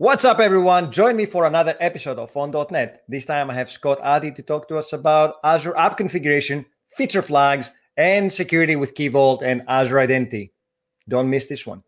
What's up, everyone? Join me for another episode of On .NET. This time I have Scott Addie to talk to us about Azure app configuration, feature flags, and security with Key Vault and Azure Identity. Don't miss this one.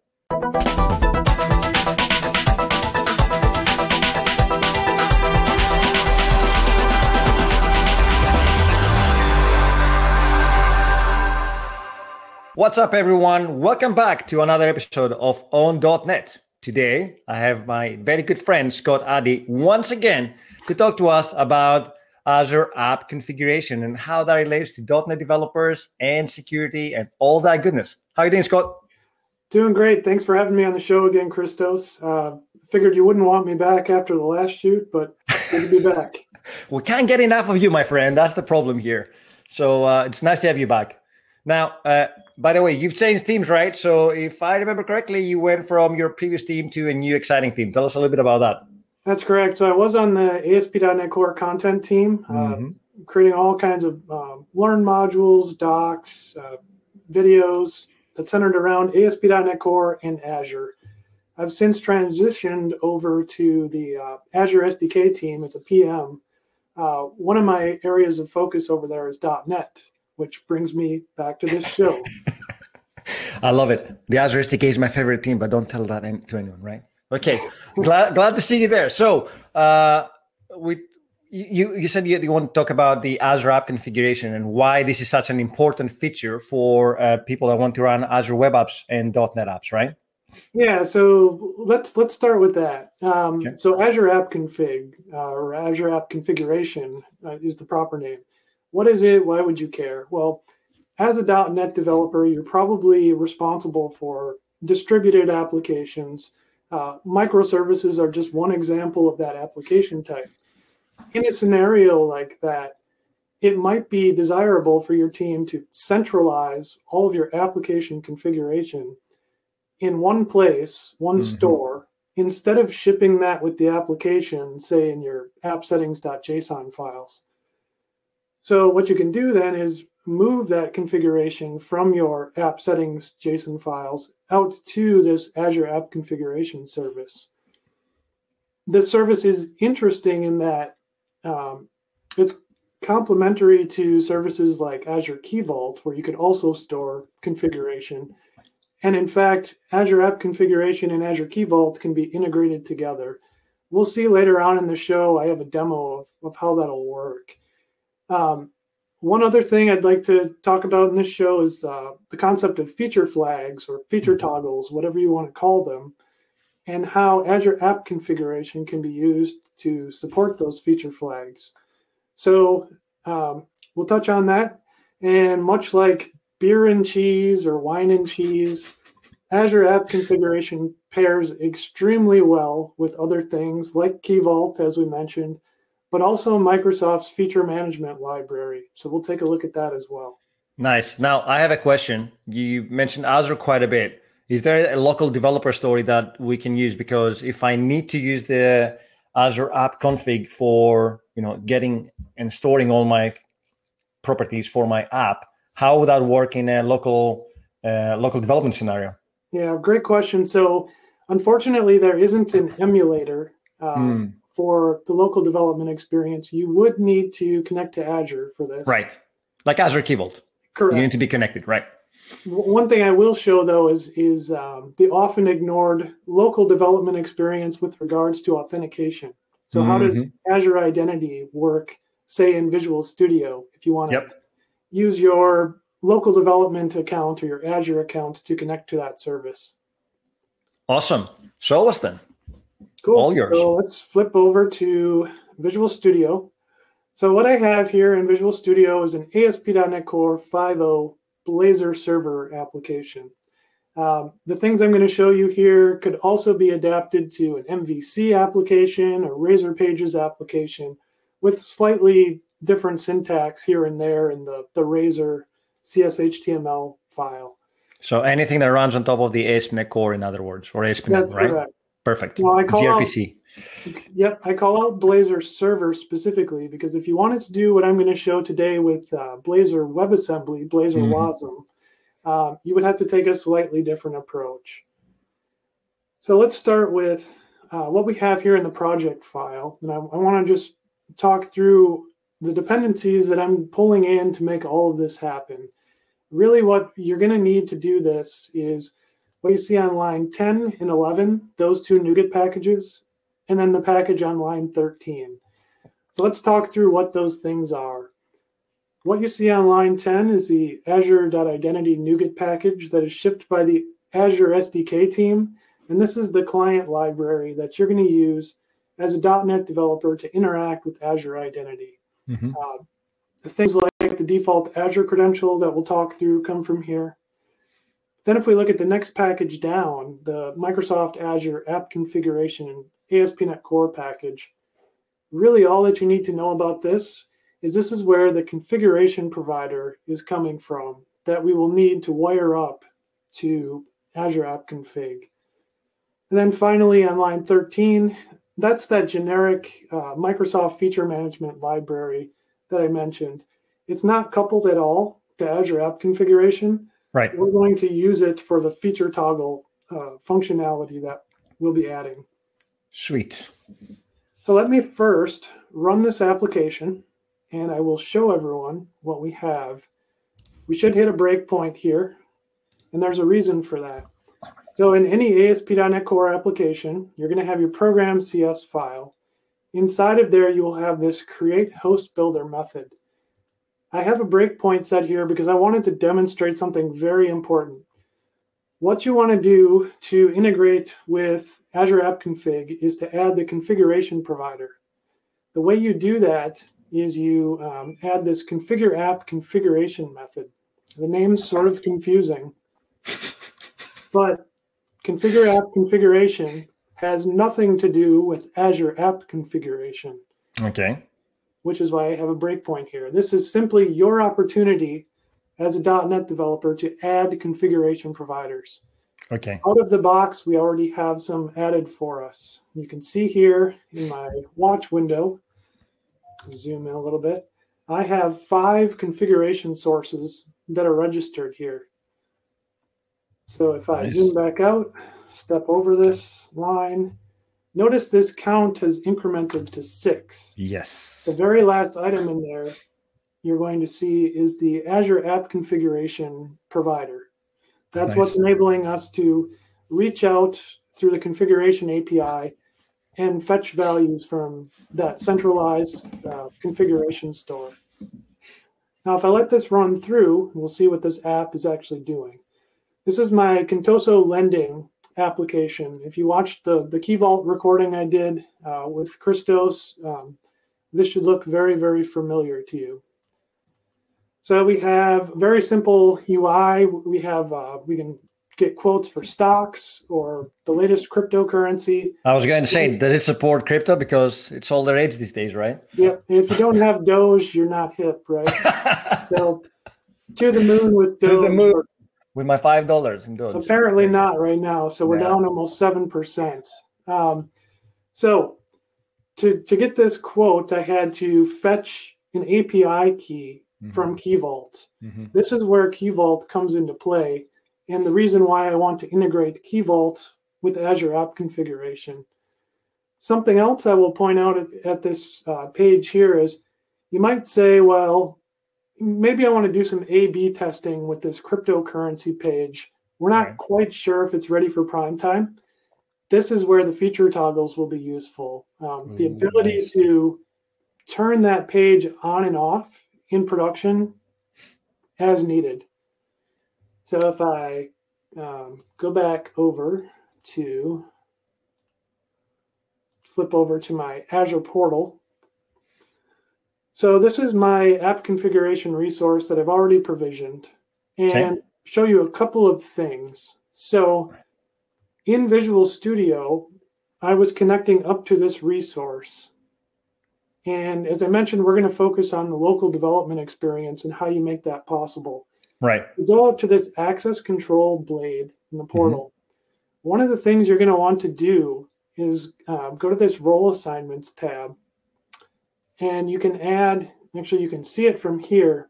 What's up, everyone? Welcome back to another episode of On .NET. Today, I have my very good friend Scott Addie once again to talk to us about Azure app configuration and how that relates to .NET developers and security and all that goodness. How are you doing, Scott? Doing great. Thanks for having me on the show again, Christos. Uh, figured you wouldn't want me back after the last shoot, but good to be back. we can't get enough of you, my friend. That's the problem here. So uh, it's nice to have you back. Now, uh, by the way, you've changed teams, right? So if I remember correctly, you went from your previous team to a new exciting team. Tell us a little bit about that. That's correct. So I was on the ASP.NET Core content team, uh, mm-hmm. uh, creating all kinds of uh, learn modules, docs, uh, videos that centered around ASP.NET Core and Azure. I've since transitioned over to the uh, Azure SDK team as a PM. Uh, one of my areas of focus over there is .NET which brings me back to this show. I love it. The Azure SDK is my favorite team, but don't tell that to anyone, right? Okay, glad glad to see you there. So, uh, we you you said you, you, want to talk about the Azure app configuration and why this is such an important feature for uh, people that want to run Azure web apps and .NET apps, right? Yeah, so let's let's start with that. Um, okay. So Azure App Config uh, or Azure App Configuration uh, is the proper name. What is it? Why would you care? Well, as a .NET developer, you're probably responsible for distributed applications. Uh, microservices are just one example of that application type. In a scenario like that, it might be desirable for your team to centralize all of your application configuration in one place, one mm-hmm. store, instead of shipping that with the application, say in your app settings.json files. So what you can do then is move that configuration from your app settings JSON files out to this Azure App Configuration Service. This service is interesting in that um, it's complementary to services like Azure Key Vault, where you could also store configuration. And in fact, Azure App Configuration and Azure Key Vault can be integrated together. We'll see later on in the show, I have a demo of, of how that'll work. Um, one other thing I'd like to talk about in this show is uh, the concept of feature flags or feature mm-hmm. toggles, whatever you want to call them, and how Azure App Configuration can be used to support those feature flags. So um, we'll touch on that. And much like beer and cheese or wine and cheese, Azure App Configuration pairs extremely well with other things like Key Vault, as we mentioned, but also Microsoft's feature management library. So we'll take a look at that as well. Nice. Now, I have a question. You mentioned Azure quite a bit. Is there a local developer story that we can use? Because if I need to use the Azure app config for you know getting and storing all my properties for my app, how would that work in a local uh, local development scenario? Yeah, great question. So, unfortunately, there isn't an emulator uh, mm for the local development experience, you would need to connect to Azure for this. Right. Like Azure Key Vault. Correct. You need to be connected, right? One thing I will show though is is um, the often ignored local development experience with regards to authentication. So mm-hmm. how does mm-hmm. Azure Identity work, say in Visual Studio, if you want to yep. use your local development account or your Azure account to connect to that service? Awesome. Show us then. Cool. All yours. So let's flip over to Visual Studio. So what I have here in Visual Studio is an ASP.NET Core 5.0 Blazor server application. Um, the things I'm going to show you here could also be adapted to an MVC application or Razor Pages application with slightly different syntax here and there in the, the Razor CSHTML file. So anything that runs on top of the ASP.NET Core, in other words, or ASP.NET, right? Correct. Perfect. Well, I call gRPC. Out, yep, I call out Blazor server specifically because if you wanted to do what I'm going to show today with uh, Blazor WebAssembly, Blazor mm-hmm. WASM, uh, you would have to take a slightly different approach. So let's start with uh, what we have here in the project file, and I, I want to just talk through the dependencies that I'm pulling in to make all of this happen. Really, what you're going to need to do this is what you see on line 10 and 11, those two NuGet packages, and then the package on line 13. So let's talk through what those things are. What you see on line 10 is the Azure.identity NuGet package that is shipped by the Azure SDK team. And this is the client library that you're going to use as a .NET developer to interact with Azure Identity. Mm-hmm. Uh, the things like the default Azure credential that we'll talk through come from here. Then if we look at the next package down, the Microsoft Azure App Configuration and ASP.NET Core package, really all that you need to know about this is this is where the configuration provider is coming from that we will need to wire up to Azure App Config. And then finally on line 13, that's that generic uh, Microsoft feature management library that I mentioned. It's not coupled at all to Azure App Configuration. Right. We're going to use it for the feature toggle uh, functionality that we'll be adding. Sweet. So let me first run this application and I will show everyone what we have. We should hit a breakpoint here, and there's a reason for that. So in any ASP.NET Core application, you're going to have your program CS file. Inside of there, you will have this create host builder method. I have a breakpoint set here because I wanted to demonstrate something very important. What you want to do to integrate with Azure App Config is to add the configuration provider. The way you do that is you um, add this configure app configuration method. The name's sort of confusing, but configure app configuration has nothing to do with Azure App Configuration. Okay. Which is why I have a breakpoint here. This is simply your opportunity as a .NET developer to add configuration providers. Okay. Out of the box, we already have some added for us. You can see here in my watch window, zoom in a little bit, I have five configuration sources that are registered here. So if I nice. zoom back out, step over this line, notice this count has incremented to six. Yes. The very last item in there you're going to see is the Azure App Configuration Provider. That's nice. what's enabling us to reach out through the configuration API and fetch values from that centralized uh, configuration store. Now, if I let this run through, we'll see what this app is actually doing. This is my Contoso lending application. If you watched the, the Key Vault recording I did uh, with Christos, um, this should look very, very familiar to you. So we have very simple UI. We have uh, we can get quotes for stocks or the latest cryptocurrency. I was going to say, does it support crypto because it's all the rage these days, right? Yeah. If you don't have Doge, you're not hip, right? so to the moon with Doge. To the moon with my five dollars in Doge. Apparently not right now. So we're down almost seven percent. Um, so to to get this quote, I had to fetch an API key mm-hmm. from Key Vault. Mm-hmm. This is where Key Vault comes into play, and the reason why I want to integrate Key Vault with Azure App Configuration. Something else I will point out at, at this uh, page here is you might say, well, maybe I want to do some A B testing with this cryptocurrency page. We're not quite sure if it's ready for prime time. This is where the feature toggles will be useful. Um, the ability nice. to turn that page on and off in production as needed. So if I um, go back over to flip over to my Azure portal. So this is my app configuration resource that I've already provisioned and okay. show you a couple of things. So in Visual Studio, I was connecting up to this resource and as I mentioned, we're going to focus on the local development experience and how you make that possible. Right. You go up to this access control blade in the portal. Mm-hmm. One of the things you're going to want to do is uh, go to this role assignments tab, and you can add. Actually, you can see it from here.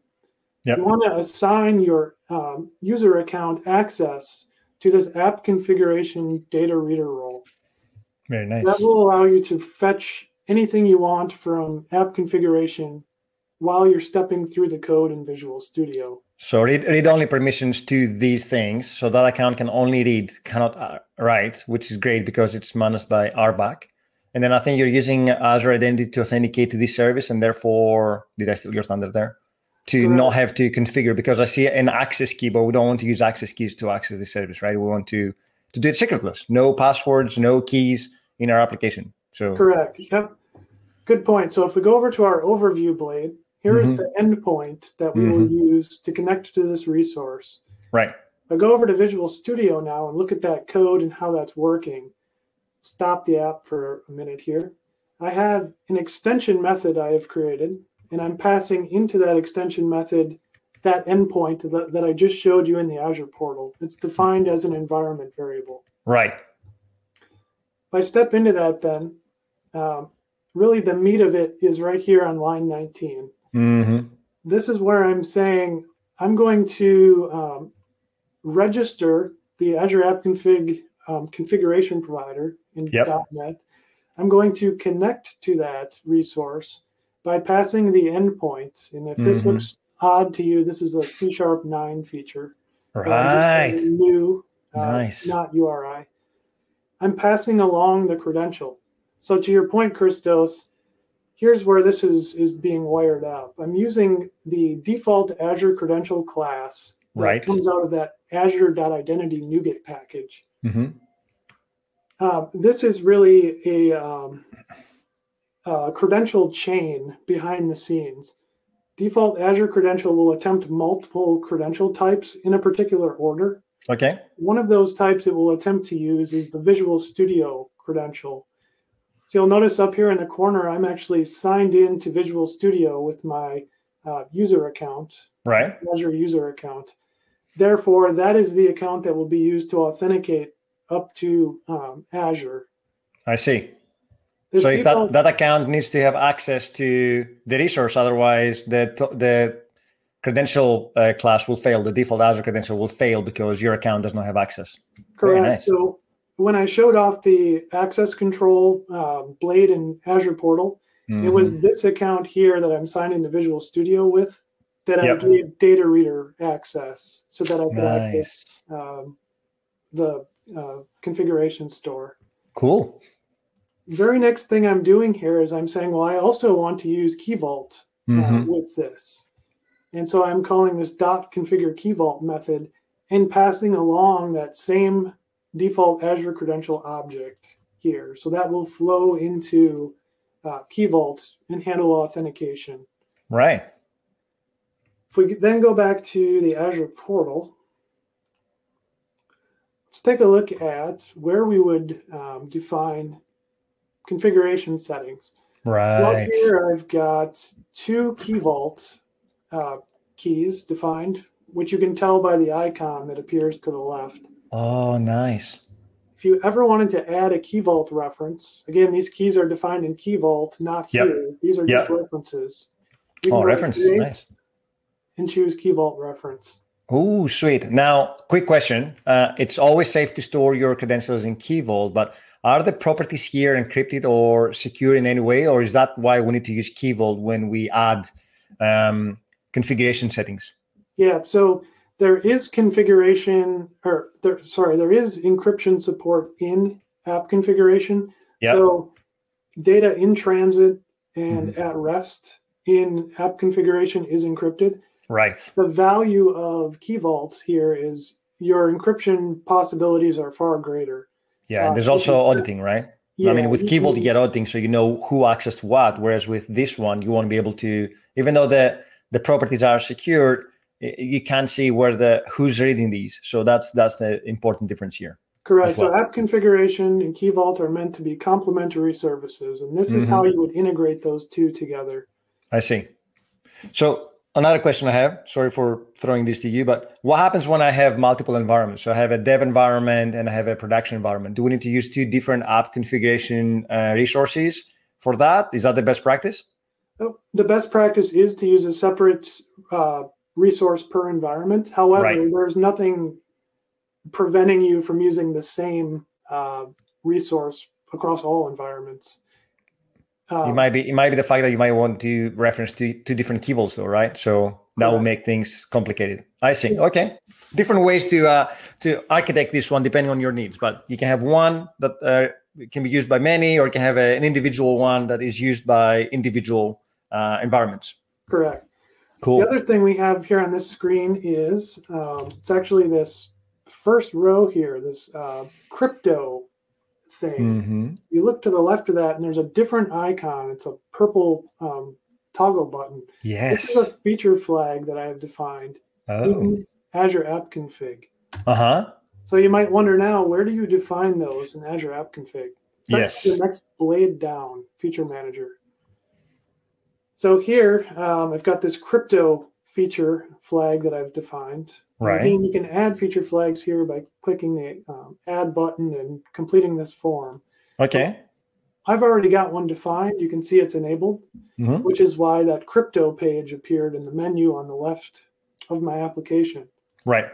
Yep. You want to assign your um, user account access to this app configuration data reader role. Very nice. That will allow you to fetch anything you want from app configuration while you're stepping through the code in Visual Studio. So read, read only permissions to these things. So that account can only read, cannot uh, write, which is great because it's managed by RBAC. And then I think you're using Azure Identity to authenticate to this service, and therefore, did I steal your thunder there? To Correct. not have to configure because I see an access key, but we don't want to use access keys to access the service, right? We want to to do it secretless, no passwords, no keys in our application. So correct. Yep. Good point. So if we go over to our overview blade, here mm-hmm. is the endpoint that we mm-hmm. will use to connect to this resource. Right. I go over to Visual Studio now and look at that code and how that's working. Stop the app for a minute here. I have an extension method I have created, and I'm passing into that extension method that endpoint that, that I just showed you in the Azure portal. It's defined as an environment variable. Right. If I step into that, then um, really the meat of it is right here on line 19. Mm-hmm. This is where I'm saying I'm going to um, register the Azure App Config um, configuration provider in yep. .NET. I'm going to connect to that resource by passing the endpoint. And if mm-hmm. this looks odd to you, this is a C Sharp 9 feature. Right. new, uh, nice. not URI. I'm passing along the credential. So to your point, Christos, here's where this is is being wired up. I'm using the default Azure credential class that right. comes out of that Azure.identity NuGet package. Mm-hmm. Uh, this is really a, um, a credential chain behind the scenes. Default Azure credential will attempt multiple credential types in a particular order. Okay. One of those types it will attempt to use is the Visual Studio credential. So you'll notice up here in the corner, I'm actually signed in to Visual Studio with my uh, user account, right? Azure user account. Therefore, that is the account that will be used to authenticate up to um, Azure. I see. This so if that, that account needs to have access to the resource, otherwise the the credential uh, class will fail. The default Azure credential will fail because your account does not have access. Correct. Nice. So when I showed off the access control uh, blade in Azure portal, mm-hmm. it was mm-hmm. this account here that I'm signed into Visual Studio with that yep. I gave data reader access so that I could nice. access um, the uh, configuration store. Cool. Very next thing I'm doing here is I'm saying, well, I also want to use Key Vault uh, mm-hmm. with this. And so I'm calling this dot configure key vault method and passing along that same default Azure credential object here. So that will flow into uh, Key Vault and handle authentication. Right. If we then go back to the Azure portal, let's take a look at where we would um, define configuration settings. Right. So here I've got two Key Vault uh, keys defined, which you can tell by the icon that appears to the left. Oh, nice. If you ever wanted to add a Key Vault reference, again, these keys are defined in Key Vault, not yep. here. These are just yep. references. Oh, references, nice and choose Key Vault reference. Oh, sweet. Now, quick question. Uh, it's always safe to store your credentials in Key Vault, but are the properties here encrypted or secure in any way? Or is that why we need to use Key Vault when we add um, configuration settings? Yeah, so there is configuration, or there, sorry, there is encryption support in app configuration. Yep. So data in transit and mm-hmm. at rest in app configuration is encrypted. Right. The value of key vaults here is your encryption possibilities are far greater. Yeah, and there's uh, also auditing, right? Yeah, I mean, with Key Vault, you get auditing, so you know who accessed what. Whereas with this one, you won't be able to, even though the the properties are secured, you can't see where the who's reading these. So that's that's the important difference here. Correct. Well. So app configuration and Key Vault are meant to be complementary services, and this is mm-hmm. how you would integrate those two together. I see. So Another question I have, sorry for throwing this to you, but what happens when I have multiple environments? So I have a dev environment and I have a production environment. Do we need to use two different app configuration uh, resources for that? Is that the best practice? Oh, the best practice is to use a separate uh, resource per environment. However, right. there's nothing preventing you from using the same uh, resource across all environments. Um, it might be it might be the fact that you might want to reference to two different key though, right? So that will make things complicated. I see. Okay, different ways to uh, to architect this one depending on your needs. But you can have one that uh, can be used by many, or you can have a, an individual one that is used by individual uh, environments. Correct. Cool. The other thing we have here on this screen is um, it's actually this first row here, this uh, crypto thing. Mm-hmm. You look to the left of that, and there's a different icon. It's a purple um, toggle button. Yes. This is a feature flag that I have defined Oh. in Azure App Config. Uh huh. So you might wonder now, where do you define those in Azure App Config? It's Yes. the next blade down, Feature Manager. So here, um, I've got this crypto feature flag that I've defined. Right. Again, you can add feature flags here by clicking the um, Add button and completing this form. Okay. I've already got one defined. You can see it's enabled, Mhm. which is why that crypto page appeared in the menu on the left of my application. Right.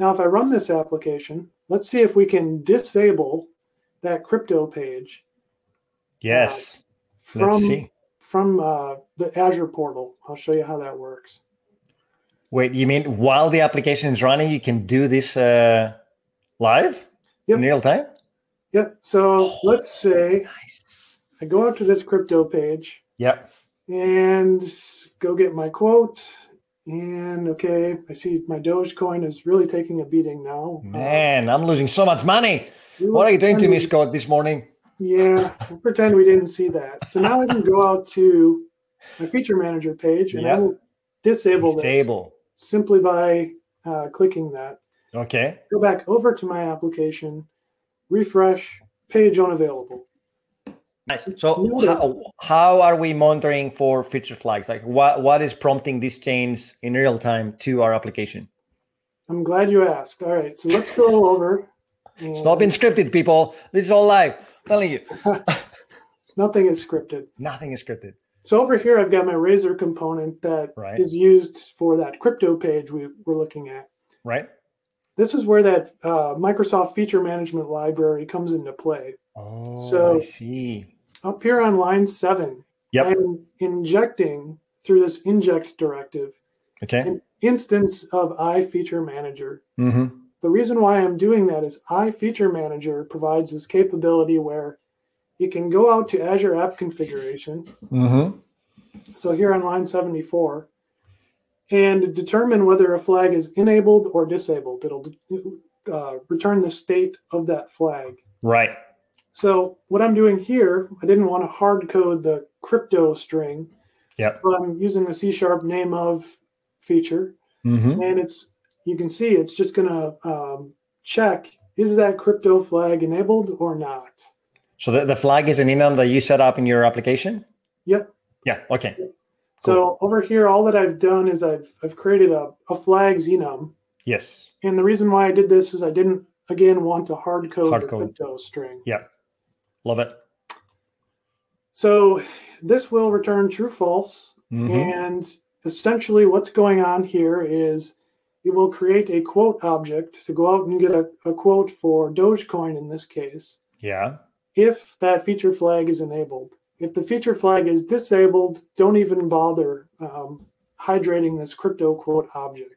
Now, if I run this application, let's see if we can disable that crypto page Yes. from Let's see. from uh, the Azure portal. I'll show you how that works. Wait, you mean while the application is running, you can do this uh, live Yep. in real time? Yep. So let's say Nice. I go out to this crypto page Yeah. and go get my quote. And okay, I see my Dogecoin is really taking a beating now. Man, I'm losing so much money. Uh, What are you doing to me, Scott, this morning? Yeah, we'll pretend we didn't see that. So now I can go out to my feature manager page and I will disable this. Disable. Simply by uh, clicking that. Okay. Go back over to my application, refresh, page unavailable. Nice. So how, how are we monitoring for feature flags? Like what what is prompting this change in real time to our application? I'm glad you asked. All right, so let's go over. And It's not been scripted, people. This is all live. telling you. Nothing is scripted. Nothing is scripted. So over here, I've got my Razor component that is Right. used for that crypto page we were looking at. Right? This is where that uh, Microsoft Feature Management Library comes into play. Oh So- I see. Up here on line seven, Yep. I'm injecting through this inject directive Okay. an instance of iFeature Manager. Mm-hmm. The reason why I'm doing that is iFeature Manager provides this capability where you can go out to Azure App Configuration, Mm-hmm. so here on line 74, and determine whether a flag is enabled or disabled. It'll uh, return the state of that flag. Right. So what I'm doing here, I didn't want to hard code the crypto string. Yep. So I'm using the C sharp name of feature. Mm-hmm. and it's you can see it's just going to um, check is that crypto flag enabled or not So the, the flag is an enum that you set up in your application? yep Yeah. Okay. so over here all that i've done is i've i've created a, a flag xenum Yes. and the reason why i did this is i didn't again want to hard code Hard the code. crypto string Yeah. Love it. so this will return true false Mhm. and essentially what's going on here is it will create a quote object to go out and get a, a quote for dogecoin in this case Yeah. If that feature flag is enabled. If the feature flag is disabled, don't even bother um, hydrating this crypto quote object.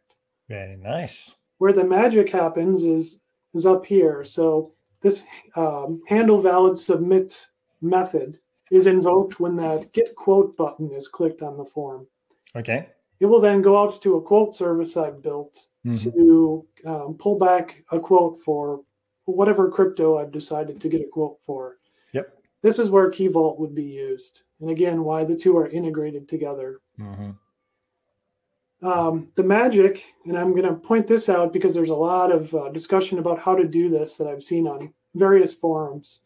Very nice. Where the magic happens is is up here. So this um, handle valid submit method is invoked when that get quote button is clicked on the form. Okay. It will then go out to a quote service I've built Mhm. to um, pull back a quote for whatever crypto I've decided to get a quote for. Yep. This is where Key Vault would be used. And again, why the two are integrated together. Mhm. Um, the magic, and I'm going to point this out because there's a lot of uh, discussion about how to do this that I've seen on various forums.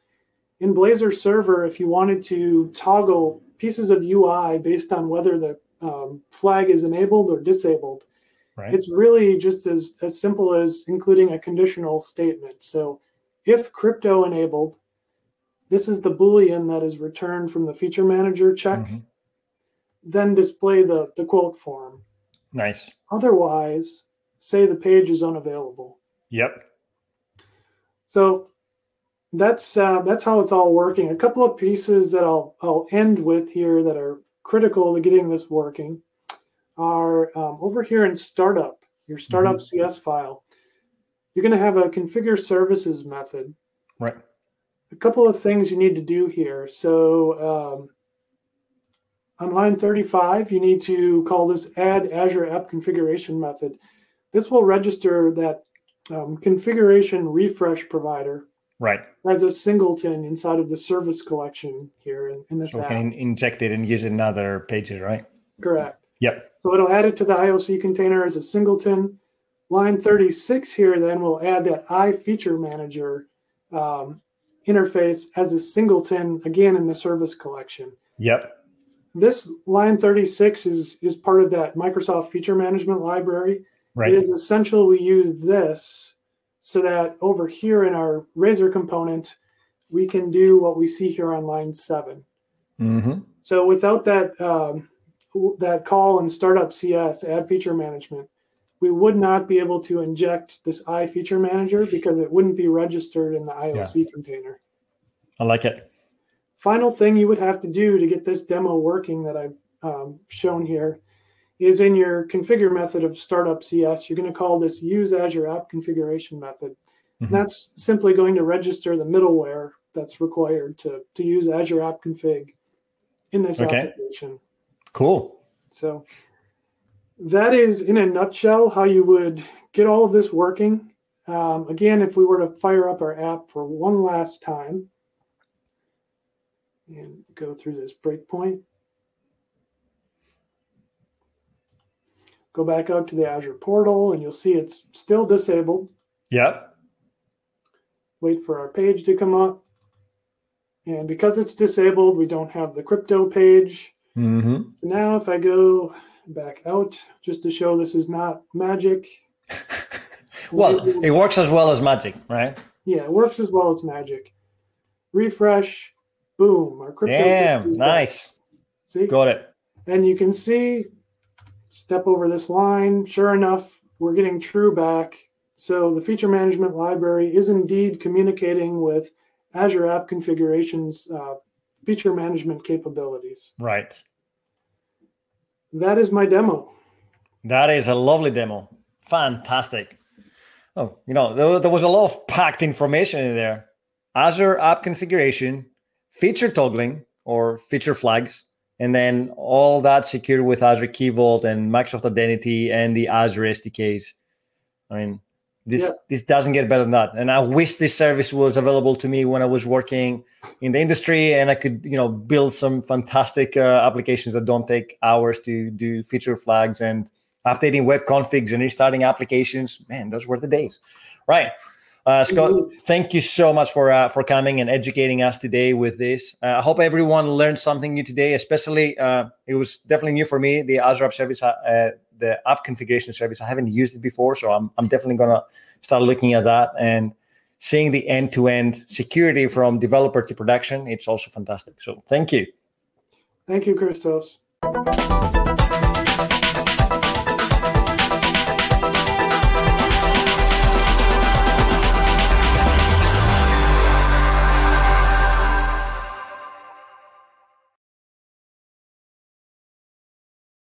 In Blazor Server, if you wanted to toggle pieces of UI based on whether the um, flag is enabled or disabled, Right. it's really just as, as simple as including a conditional statement. So if crypto enabled, this is the Boolean that is returned from the feature manager check, Mhm. then display the, the quote form. Nice. Otherwise, say the page is unavailable. Yep. So that's uh, that's how it's all working. A couple of pieces that I'll I'll end with here that are critical to getting this working are um, over here in startup, your startup mm-hmm. CS file. You're going to have a configure services method. Right. A couple of things you need to do here. So um, on line 35, you need to call this add Azure app configuration method. This will register that um, configuration refresh provider right as a singleton inside of the service collection here in, in this so app. can inject it and use it in other pages, right? Correct. Yep. So it'll add it to the IOC container as a singleton. Line 36 here then will add that I feature manager um, interface as a singleton again in the service collection. Yep. This line 36 is is part of that Microsoft feature management library. Right. It is essential we use this so that over here in our Razor component, we can do what we see here on line 7 mm-hmm. So without that um, that call in startup CS add feature management, we would not be able to inject this I feature manager because it wouldn't be registered in the IOC yeah. container. I like it. Final thing you would have to do to get this demo working that I've um, shown here is in your configure method of startup CS, you're going to call this use Azure app configuration method. Mm-hmm. that's simply going to register the middleware that's required to, to use Azure app config in this okay. application. Cool. So that is in a nutshell how you would get all of this working. Um, again, if we were to fire up our app for one last time and go through this breakpoint. Go back up to the Azure portal and you'll see it's still disabled. Yep. Wait for our page to come up. And because it's disabled, we don't have the crypto page. Mm-hmm. So now if I go back out, just to show this is not magic. well, it works as well as magic, right? Yeah, it works as well as magic. Refresh, boom. Our crypto Damn, nice. Back. See? Got it. And you can see step over this line. Sure enough, we're getting true back. So the feature management library is indeed communicating with Azure App Configurations uh, feature management capabilities. Right. That is my demo. That is a lovely demo. Fantastic. Oh, you know, there, there was a lot of packed information in there. Azure App Configuration, feature toggling or feature flags, and then all that secured with Azure Key Vault and Microsoft Identity and the Azure SDKs. I mean, this yeah. this doesn't get better than that. And I wish this service was available to me when I was working in the industry, and I could you know build some fantastic uh, applications that don't take hours to do feature flags and updating web configs and restarting applications. Man, those were the days, right? Uh, Scott, thank you so much for uh, for coming and educating us today with this. Uh, I hope everyone learned something new today. Especially, uh, it was definitely new for me. The Azure App Service, uh, the app configuration service. I haven't used it before, so I'm I'm definitely gonna start looking at that and seeing the end to end security from developer to production. It's also fantastic. So, thank you. Thank you, Christos.